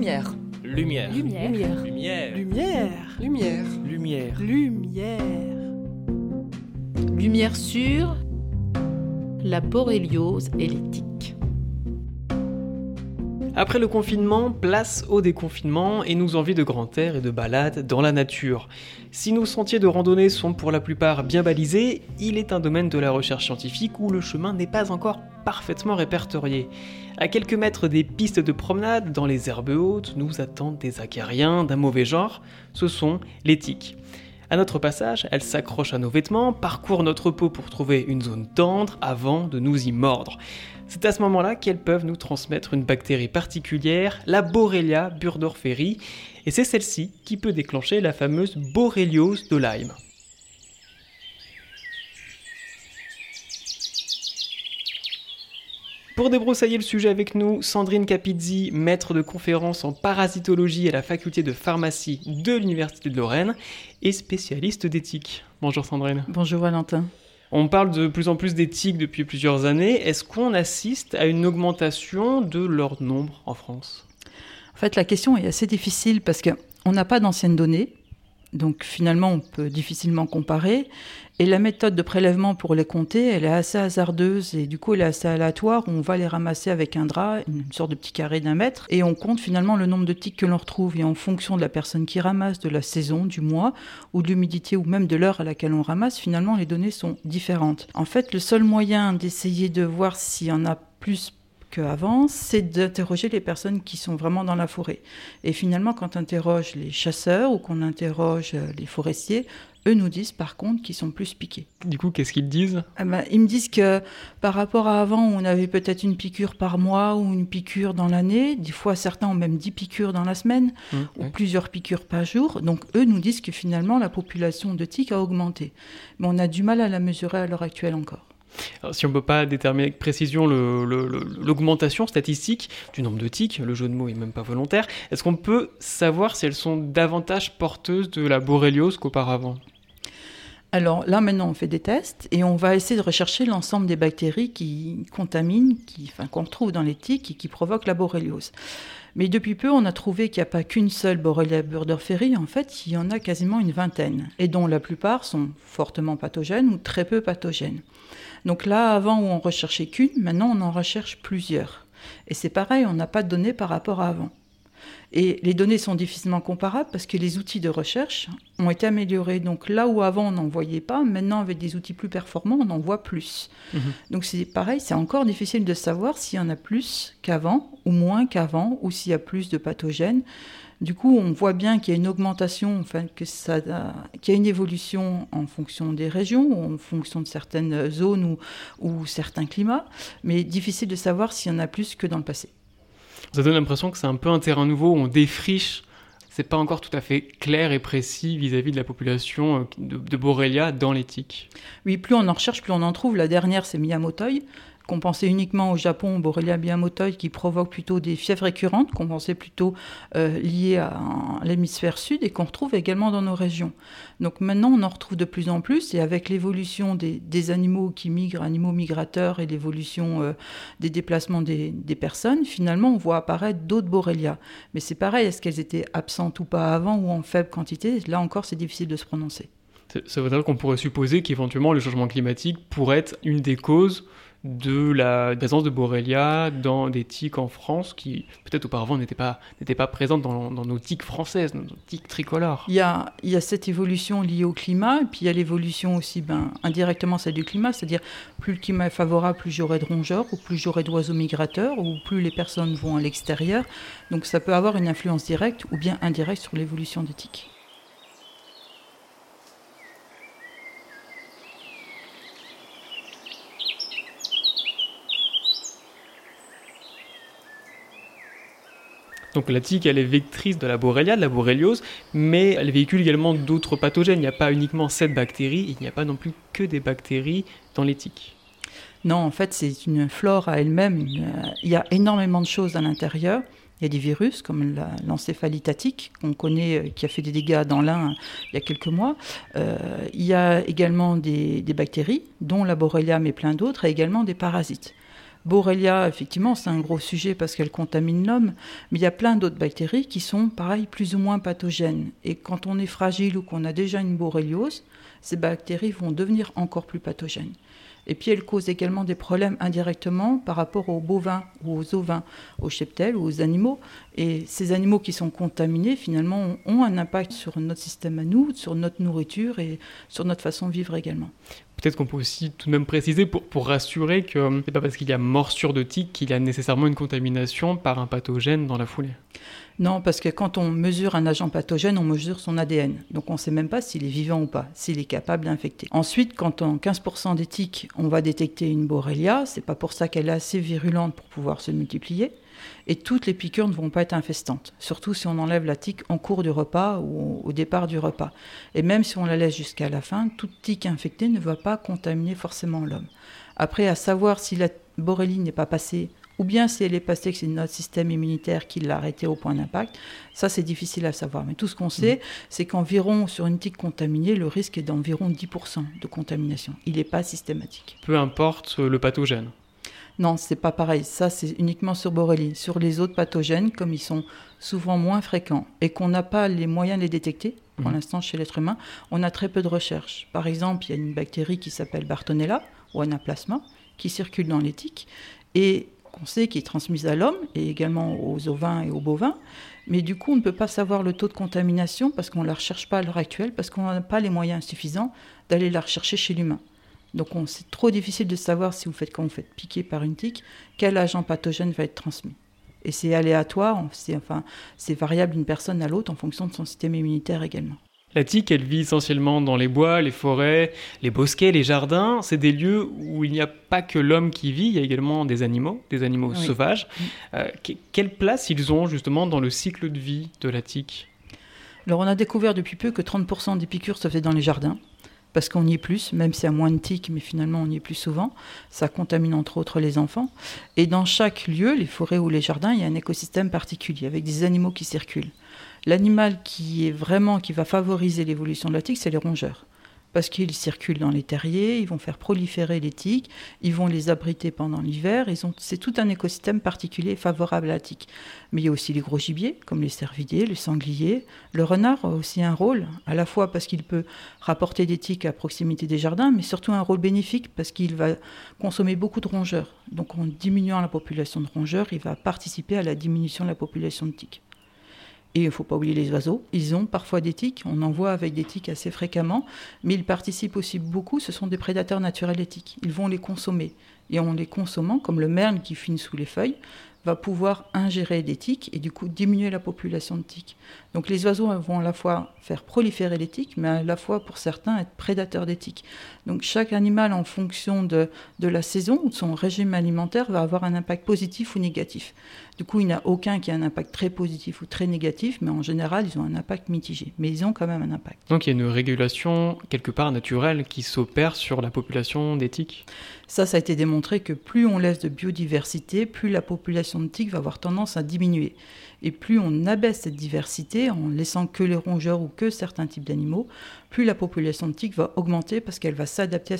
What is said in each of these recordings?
Lumière. Lumière. Lumière. Lumière. Lumière. Lumière. Lumière. Lumière. Lumière sur la boréliose et les tiques. Après le confinement, place au déconfinement et nous envie de grand air et de balade dans la nature. Si nos sentiers de randonnée sont pour la plupart bien balisés, il est un domaine de la recherche scientifique où le chemin n'est pas encore parfaitement répertorié. À quelques mètres des pistes de promenade, dans les herbes hautes, nous attendent des acariens d'un mauvais genre, ce sont les tiques. À notre passage, elles s'accrochent à nos vêtements, parcourent notre peau pour trouver une zone tendre avant de nous y mordre. C'est à ce moment-là qu'elles peuvent nous transmettre une bactérie particulière, la Borrelia burgdorferi, et c'est celle-ci qui peut déclencher la fameuse borréliose de Lyme. Pour débroussailler le sujet avec nous, Sandrine Capizzi, maître de conférence en parasitologie à la faculté de pharmacie de l'Université de Lorraine et spécialiste d'éthique. Bonjour Sandrine. Bonjour Valentin. On parle de plus en plus d'éthique depuis plusieurs années. Est-ce qu'on assiste à une augmentation de leur nombre en France? En fait, la question est assez difficile parce qu'on n'a pas d'anciennes données. Donc finalement, on peut difficilement comparer. Et la méthode de prélèvement pour les compter, elle est assez hasardeuse et du coup, elle est assez aléatoire. On va les ramasser avec un drap, une sorte de petit carré d'un mètre, et on compte finalement le nombre de tiques que l'on retrouve. Et en fonction de la personne qui ramasse, de la saison, du mois, ou de l'humidité, ou même de l'heure à laquelle on ramasse, finalement, les données sont différentes. En fait, le seul moyen d'essayer de voir s'il y en a plus qu'avant, c'est d'interroger les personnes qui sont vraiment dans la forêt. Et finalement, quand on interroge les chasseurs ou qu'on interroge les forestiers, eux nous disent par contre qu'ils sont plus piqués. Du coup, qu'est-ce qu'ils disent? Ah ben, Ils me disent que par rapport à avant, on avait peut-être une piqûre par mois ou une piqûre dans l'année. Des fois, certains ont même 10 piqûres dans la semaine Mmh, ou ouais. plusieurs piqûres par jour. Donc, eux nous disent que finalement, la population de tiques a augmenté. Mais on a du mal à la mesurer à l'heure actuelle encore. Alors, Si on ne peut pas déterminer avec précision l'augmentation statistique du nombre de tiques, le jeu de mots est même pas volontaire, est-ce qu'on peut savoir si elles sont davantage porteuses de la borréliose qu'auparavant? Alors là, maintenant, on fait des tests et on va essayer de rechercher l'ensemble des bactéries qui contaminent, qui, enfin, qu'on retrouve dans les tiques et qui provoquent la borréliose. Mais depuis peu, on a trouvé qu'il n'y a pas qu'une seule Borrelia. En fait, il y en a quasiment une vingtaine, et dont la plupart sont fortement pathogènes ou très peu pathogènes. Donc là, avant où on recherchait qu'une, maintenant on en recherche plusieurs. Et c'est pareil, on n'a pas de données par rapport à avant. Et les données sont difficilement comparables parce que les outils de recherche ont été améliorés. Donc là où avant on n'en voyait pas, maintenant avec des outils plus performants, on en voit plus. Mhm. Donc c'est pareil, c'est encore difficile de savoir s'il y en a plus qu'avant ou moins qu'avant ou s'il y a plus de pathogènes. Du coup, on voit bien qu'il y a une augmentation, enfin, que ça, qu'il y a une évolution en fonction des régions, en fonction de certaines zones ou, ou certains climats, mais difficile de savoir s'il y en a plus que dans le passé. Ça donne l'impression que c'est un peu un terrain nouveau où on défriche. C'est pas encore tout à fait clair et précis vis-à-vis de la population euh, de, Borrelia dans les tiques. Oui, plus on en recherche, plus on en trouve. La dernière, c'est Miyamotoi, qu'on pensait uniquement au Japon, Borrelia Miyamotoi, qui provoque plutôt des fièvres récurrentes, qu'on pensait plutôt euh, liées à, l'hémisphère sud et qu'on retrouve également dans nos régions. Donc maintenant, on en retrouve de plus en plus et avec l'évolution des, animaux qui migrent, animaux migrateurs et l'évolution euh, des déplacements des, personnes, finalement, on voit apparaître d'autres Borrelia. Mais c'est pareil, est-ce qu'elles étaient absentes ou pas avant ou en faible quantité? Là encore, c'est difficile de se prononcer. Ça veut dire qu'on pourrait supposer qu'éventuellement le changement climatique pourrait être une des causes de la présence de Borrelia dans des tiques en France qui peut-être auparavant n'étaient pas, pas présentes dans, dans nos tiques françaises, dans nos tiques tricolores. Il y, a, il y a cette évolution liée au climat, et puis il y a l'évolution aussi ben, indirectement celle du climat, c'est-à-dire plus le climat est favorable, plus j'aurai de rongeurs, ou plus j'aurai d'oiseaux migrateurs, ou plus les personnes vont à l'extérieur. Donc ça peut avoir une influence directe ou bien indirecte sur l'évolution des tiques. Donc la tique, elle est vectrice de la Borrelia, de la borréliose, mais elle véhicule également d'autres pathogènes. Il n'y a pas uniquement cette bactérie, il n'y a pas non plus que des bactéries dans les tiques. Non, en fait, c'est une flore à elle-même. Une- Il y a énormément de choses à l'intérieur. Il y a des virus comme attique qu'on connaît, euh, qui a fait des dégâts dans l'Ain il y a quelques mois. Euh, il y a également des, des bactéries, dont la Borrelia, mais plein d'autres, et également des parasites. Borrelia, effectivement, c'est un gros sujet parce qu'elle contamine l'homme, mais il y a plein d'autres bactéries qui sont, pareil, plus ou moins pathogènes. Et quand on est fragile ou qu'on a déjà une borréliose, ces bactéries vont devenir encore plus pathogènes. Et puis elles causent également des problèmes indirectement par rapport aux bovins ou aux ovins, aux cheptels ou aux animaux. Et ces animaux qui sont contaminés, finalement, ont un impact sur notre système à nous, sur notre nourriture et sur notre façon de vivre également. Peut-être qu'on peut aussi tout de même préciser pour, pour rassurer que ce n'est pas parce qu'il y a morsure de tique qu'il y a nécessairement une contamination par un pathogène dans la foulée. Non, parce que quand on mesure un agent pathogène, on mesure son ADN. Donc on ne sait même pas s'il est vivant ou pas, s'il est capable d'infecter. Ensuite, quand en 15% des tiques, on va détecter une borrelia, c'est pas pour ça qu'elle est assez virulente pour pouvoir se multiplier. Et toutes les piqûres ne vont pas être infestantes, surtout si on enlève la tique en cours du repas ou au départ du repas. Et même si on la laisse jusqu'à la fin, toute tique infectée ne va pas contaminer forcément l'homme. Après, à savoir si la borrelie n'est pas passée ou bien si elle est passée, que c'est notre système immunitaire qui l'a arrêtée au point d'impact, ça c'est difficile à savoir. Mais tout ce qu'on sait, mmh. c'est qu'environ sur une tique contaminée, le risque est d'environ 10% de contamination. Il n'est pas systématique. Peu importe le pathogène. Non, c'est pas pareil. Ça, c'est uniquement sur Borrelie. Sur les autres pathogènes, comme ils sont souvent moins fréquents et qu'on n'a pas les moyens de les détecter, pour mmh. l'instant chez l'être humain, on a très peu de recherches. Par exemple, il y a une bactérie qui s'appelle Bartonella ou Anaplasma qui circule dans les tiques et qu'on sait qui est transmise à l'homme et également aux ovins et aux bovins. Mais du coup, on ne peut pas savoir le taux de contamination parce qu'on ne la recherche pas à l'heure actuelle, parce qu'on n'a pas les moyens suffisants d'aller la rechercher chez l'humain. Donc c'est trop difficile de savoir si vous faites quand vous faites piquer par une tique, quel agent pathogène va être transmis. Et c'est aléatoire, c'est enfin, variable d'une personne à l'autre en fonction de son système immunitaire également. La tique, elle vit essentiellement dans les bois, les forêts, les bosquets, les jardins. C'est des lieux où il n'y a pas que l'homme qui vit, il y a également des animaux, des animaux sauvages. Euh, quelle place ils ont justement dans le cycle de vie de la tique? Alors on a découvert depuis peu que 30% des piqûres se faisaient dans les jardins parce qu'on y est plus, même s'il y a moins de tiques, mais finalement on y est plus souvent. Ça contamine entre autres les enfants. Et dans chaque lieu, les forêts ou les jardins, il y a un écosystème particulier avec des animaux qui circulent. L'animal qui est vraiment qui va favoriser l'évolution de la tique, c'est les rongeurs parce qu'ils circulent dans les terriers, ils vont faire proliférer les tiques, ils vont les abriter pendant l'hiver. C'est tout un écosystème particulier favorable à la tique. Mais il y a aussi les gros gibiers, comme les cervidés, les sangliers. Le renard a aussi un rôle, à la fois parce qu'il peut rapporter des tiques à proximité des jardins, mais surtout un rôle bénéfique parce qu'il va consommer beaucoup de rongeurs. Donc en diminuant la population de rongeurs, il va participer à la diminution de la population de tiques. Et il ne faut pas oublier les oiseaux. Ils ont parfois des tiques. On en voit avec des tiques assez fréquemment. Mais ils participent aussi beaucoup. Ce sont des prédateurs naturels des tiques. Ils vont les consommer. Et en les consommant, comme le merne qui finit sous les feuilles, va pouvoir ingérer des tiques et du coup diminuer la population de tiques. Donc les oiseaux vont à la fois faire proliférer les tiques, mais à la fois pour certains être prédateurs des tiques. Donc chaque animal, en fonction de, de la saison ou de son régime alimentaire, va avoir un impact positif ou négatif. Du coup, il n'y a aucun qui a un impact très positif ou très négatif, mais en général, ils ont un impact mitigé. Mais ils ont quand même un impact. Donc il y a une régulation quelque part naturelle qui s'opère sur la population des tiques? Ça, ça a été démontré que plus on laisse de biodiversité, plus la population de tiques va avoir tendance à diminuer. Et plus on abaisse cette diversité en laissant que les rongeurs ou que certains types d'animaux, plus la population de tiques va augmenter parce qu'elle va s'adapter à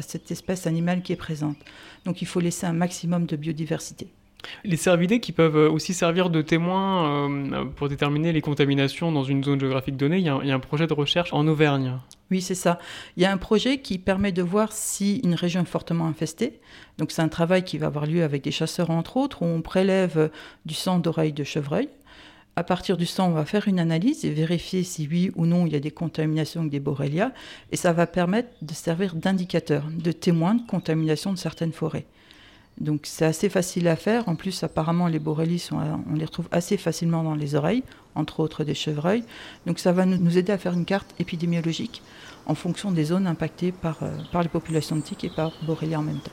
cette, espèce animale qui est présente. Donc il faut laisser un maximum de biodiversité. Les cervidés qui peuvent aussi servir de témoins euh, pour déterminer les contaminations dans une zone géographique donnée, il y, a un, projet de recherche en Auvergne. Oui, c'est ça. Il y a un projet qui permet de voir si une région est fortement infestée. Donc c'est un travail qui va avoir lieu avec des chasseurs entre autres, où on prélève du sang d'oreille de chevreuil. À partir du sang, on va faire une analyse et vérifier si oui ou non il y a des contaminations avec des borrelia. Et ça va permettre de servir d'indicateur, de témoin de contamination de certaines forêts. Donc c'est assez facile à faire. En plus, apparemment, les borrélies, on les retrouve assez facilement dans les oreilles, entre autres des chevreuils. Donc ça va nous, aider à faire une carte épidémiologique en fonction des zones impactées par, euh, par les populations de tiques et par borrélies en même temps.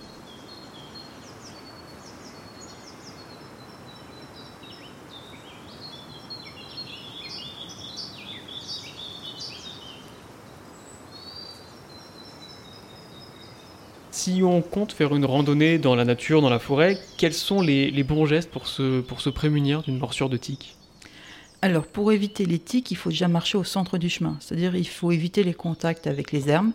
si on compte faire une randonnée dans la nature, dans la forêt, quels sont les, bons gestes pour se, pour se prémunir d'une morsure de tique? Alors, pour éviter les tiques, il faut déjà marcher au centre du chemin. C'est-à-dire, il faut éviter les contacts avec les herbes,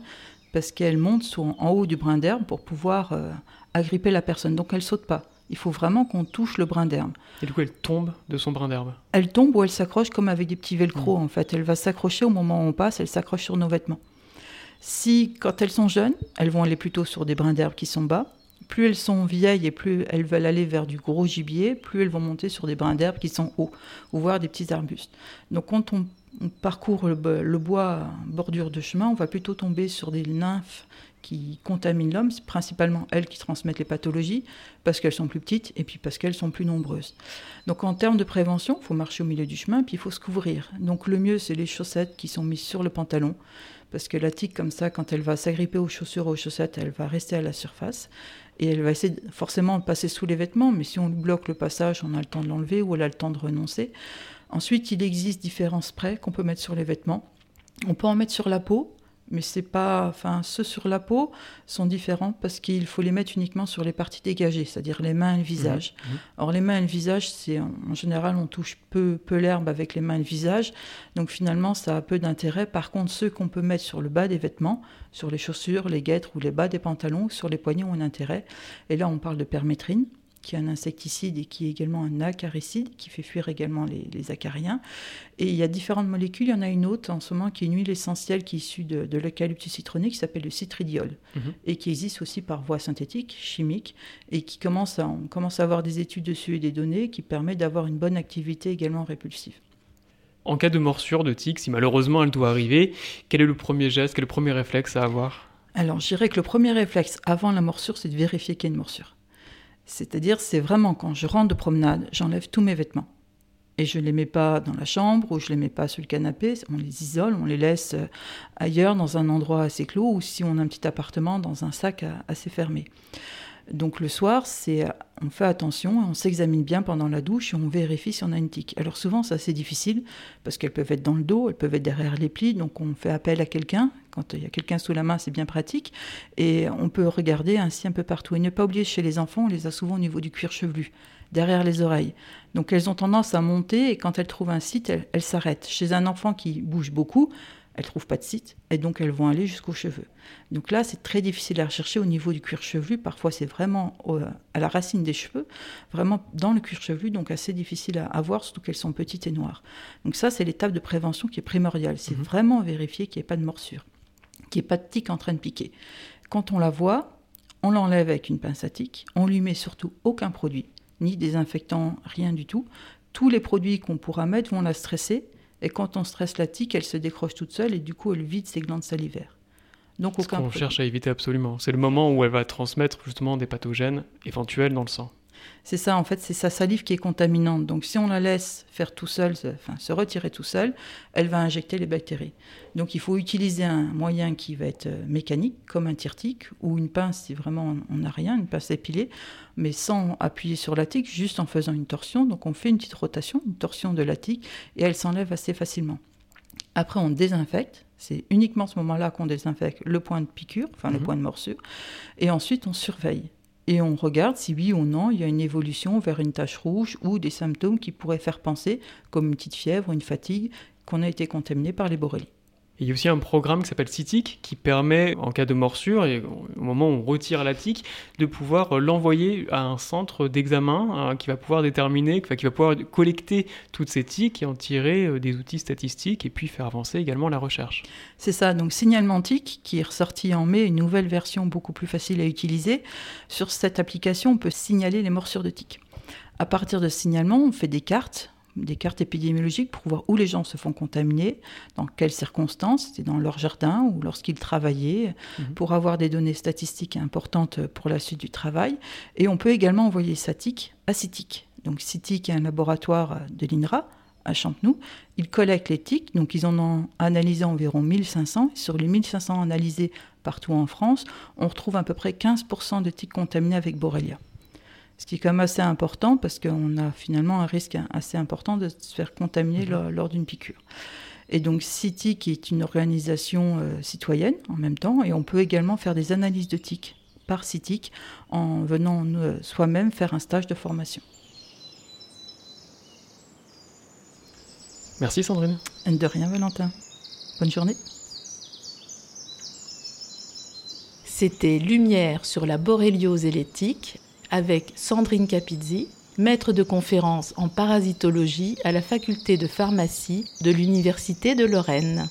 parce qu'elle monte en haut du brin d'herbe pour pouvoir euh, agripper la personne. Donc elle saute pas. Il faut vraiment qu'on touche le brin d'herbe. Et du coup, elle tombe de son brin d'herbe Elle tombe ou elle s'accroche comme avec des petits velcro mmh. en fait. Elle va s'accrocher au moment où on passe, elle s'accroche sur nos vêtements. Si, quand elles sont jeunes, elles vont aller plutôt sur des brins d'herbe qui sont bas. Plus elles sont vieilles et plus elles veulent aller vers du gros gibier, plus elles vont monter sur des brins d'herbe qui sont hauts, ou voir des petits arbustes. Donc quand on, parcourt le, le, bois bordure de chemin, on va plutôt tomber sur des nymphes qui contaminent l'homme, c'est principalement elles qui transmettent les pathologies, parce qu'elles sont plus petites et puis parce qu'elles sont plus nombreuses. Donc en termes de prévention, il faut marcher au milieu du chemin, puis il faut se couvrir. Donc le mieux, c'est les chaussettes qui sont mises sur le pantalon, parce que la tique, comme ça, quand elle va s'agripper aux chaussures ou aux chaussettes, elle va rester à la surface, et elle va essayer forcément de passer sous les vêtements, mais si on bloque le passage, on a le temps de l'enlever ou elle a le temps de renoncer. Ensuite, il existe différents sprays qu'on peut mettre sur les vêtements. On peut en mettre sur la peau, mais c'est pas, enfin, ceux sur la peau sont différents parce qu'il faut les mettre uniquement sur les parties dégagées, c'est-à-dire les mains et le visage. Mmh, mmh. Or, les mains et le visage, c'est en général, on touche peu, peu l'herbe avec les mains et le visage, donc finalement, ça a peu d'intérêt. Par contre, ceux qu'on peut mettre sur le bas des vêtements, sur les chaussures, les guêtres ou les bas des pantalons, sur les poignets ont un intérêt. Et là, on parle de permétrine qui est un insecticide et qui est également un acaricide, qui fait fuir également les, acariens. Et il y a différentes molécules. Il y en a une autre en ce moment qui est une huile essentielle qui est issue de, l'eucalyptus citronnique qui s'appelle le citridiol mhm. et qui existe aussi par voie synthétique, chimique, et qui commence à, on commence à avoir des études dessus et des données qui permettent d'avoir une bonne activité également répulsive. En cas de morsure de tique, si malheureusement elle doit arriver, quel est le premier geste, quel est le premier réflexe à avoir? Alors, je dirais que le premier réflexe avant la morsure, c'est de vérifier qu'il y a une morsure. C'est-à-dire, c'est vraiment quand je rentre de promenade, j'enlève tous mes vêtements. Et je ne les mets pas dans la chambre ou je ne les mets pas sur le canapé, on les isole, on les laisse euh, ailleurs dans un endroit assez clos ou si on a un petit appartement dans un sac assez fermé. Donc le soir, c'est on fait attention, on s'examine bien pendant la douche et on vérifie si on a une tique. Alors souvent, c'est assez difficile parce qu'elles peuvent être dans le dos, elles peuvent être derrière les plis, donc on fait appel à quelqu'un. Quand il y a quelqu'un sous la main, c'est bien pratique. Et on peut regarder ainsi un peu partout. Et ne pas oublier, chez les enfants, on les a souvent au niveau du cuir chevelu, derrière les oreilles. Donc elles ont tendance à monter et quand elles trouvent un site, elles s'arrêtent. Chez un enfant qui bouge beaucoup, elles trouvent pas de site et donc elles vont aller jusqu'aux cheveux. Donc là, c'est très difficile à rechercher au niveau du cuir chevelu. Parfois, c'est vraiment à la racine des cheveux, vraiment dans le cuir chevelu, donc assez difficile à, avoir, voir, surtout qu'elles sont petites et noires. Donc ça, c'est l'étape de prévention qui est primordiale. C'est mhm. vraiment vérifier qu'il n'y ait pas de morsure, qu'il n'y ait pas de tique en train de piquer. Quand on la voit, on l'enlève avec une pince à tique. On lui met surtout aucun produit, ni désinfectant, rien du tout. Tous les produits qu'on pourra mettre vont la stresser et quand on stresse la tique, elle se décroche toute seule et du coup, elle vide ses glandes salivaires. Donc aucun Ce qu'on cherche à éviter absolument. C'est le moment où elle va transmettre justement des pathogènes éventuels dans le sang. C'est ça, en fait, c'est sa salive qui est contaminante. Donc, si on la laisse faire tout seul, enfin, se retirer tout seul, elle va injecter les bactéries. Donc, il faut utiliser un moyen qui va être euh, mécanique, comme un tire-tique, ou une pince si vraiment on n'a rien, une pince épilée, mais sans appuyer sur la tique, juste en faisant une torsion. Donc, on fait une petite rotation, une torsion de la tique, et elle s'enlève assez facilement. Après, on désinfecte. C'est uniquement ce moment-là qu'on désinfecte le point de piqûre, enfin le mhm. point de morsure. Et ensuite, on surveille et on regarde si oui ou non il y a une évolution vers une tache rouge ou des symptômes qui pourraient faire penser, comme une petite fièvre, une fatigue, qu'on a été contaminé par les borrélies il y a aussi un programme qui s'appelle CITIC qui permet, en cas de morsure, et au moment où on retire la tique, de pouvoir l'envoyer à un centre d'examen hein, qui va pouvoir déterminer, qui va pouvoir collecter toutes ces tiques et en tirer euh, des outils statistiques et puis faire avancer également la recherche. C'est ça, donc signalement tic qui est ressorti en mai, une nouvelle version beaucoup plus facile à utiliser. Sur cette application, on peut signaler les morsures de tiques. À partir de signalement, on fait des cartes des cartes épidémiologiques pour voir où les gens se font contaminer, dans quelles circonstances, c'est dans leur jardin ou lorsqu'ils travaillaient, mhm. pour avoir des données statistiques importantes pour la suite du travail. Et on peut également envoyer SATIC à CITIC. Donc CITIC est un laboratoire de l'INRA à Champenoux. Ils collectent les tiques, donc ils en ont analysé environ 1500. Sur les 1500 analysés partout en France, on retrouve à peu près 15% de tiques contaminées avec Borrelia. Ce qui est quand même assez important parce qu'on a finalement un risque assez important de se faire contaminer mhm. lors, d'une piqûre. Et donc CITI, qui est une organisation euh, citoyenne en même temps, et on peut également faire des analyses de tiques par CITIC en venant euh, soi-même faire un stage de formation. Merci Sandrine. De rien Valentin. Bonne journée. C'était Lumière sur la borréliose et l'éthique avec Sandrine Capizzi, maître de conférence en parasitologie à la faculté de pharmacie de l'Université de Lorraine.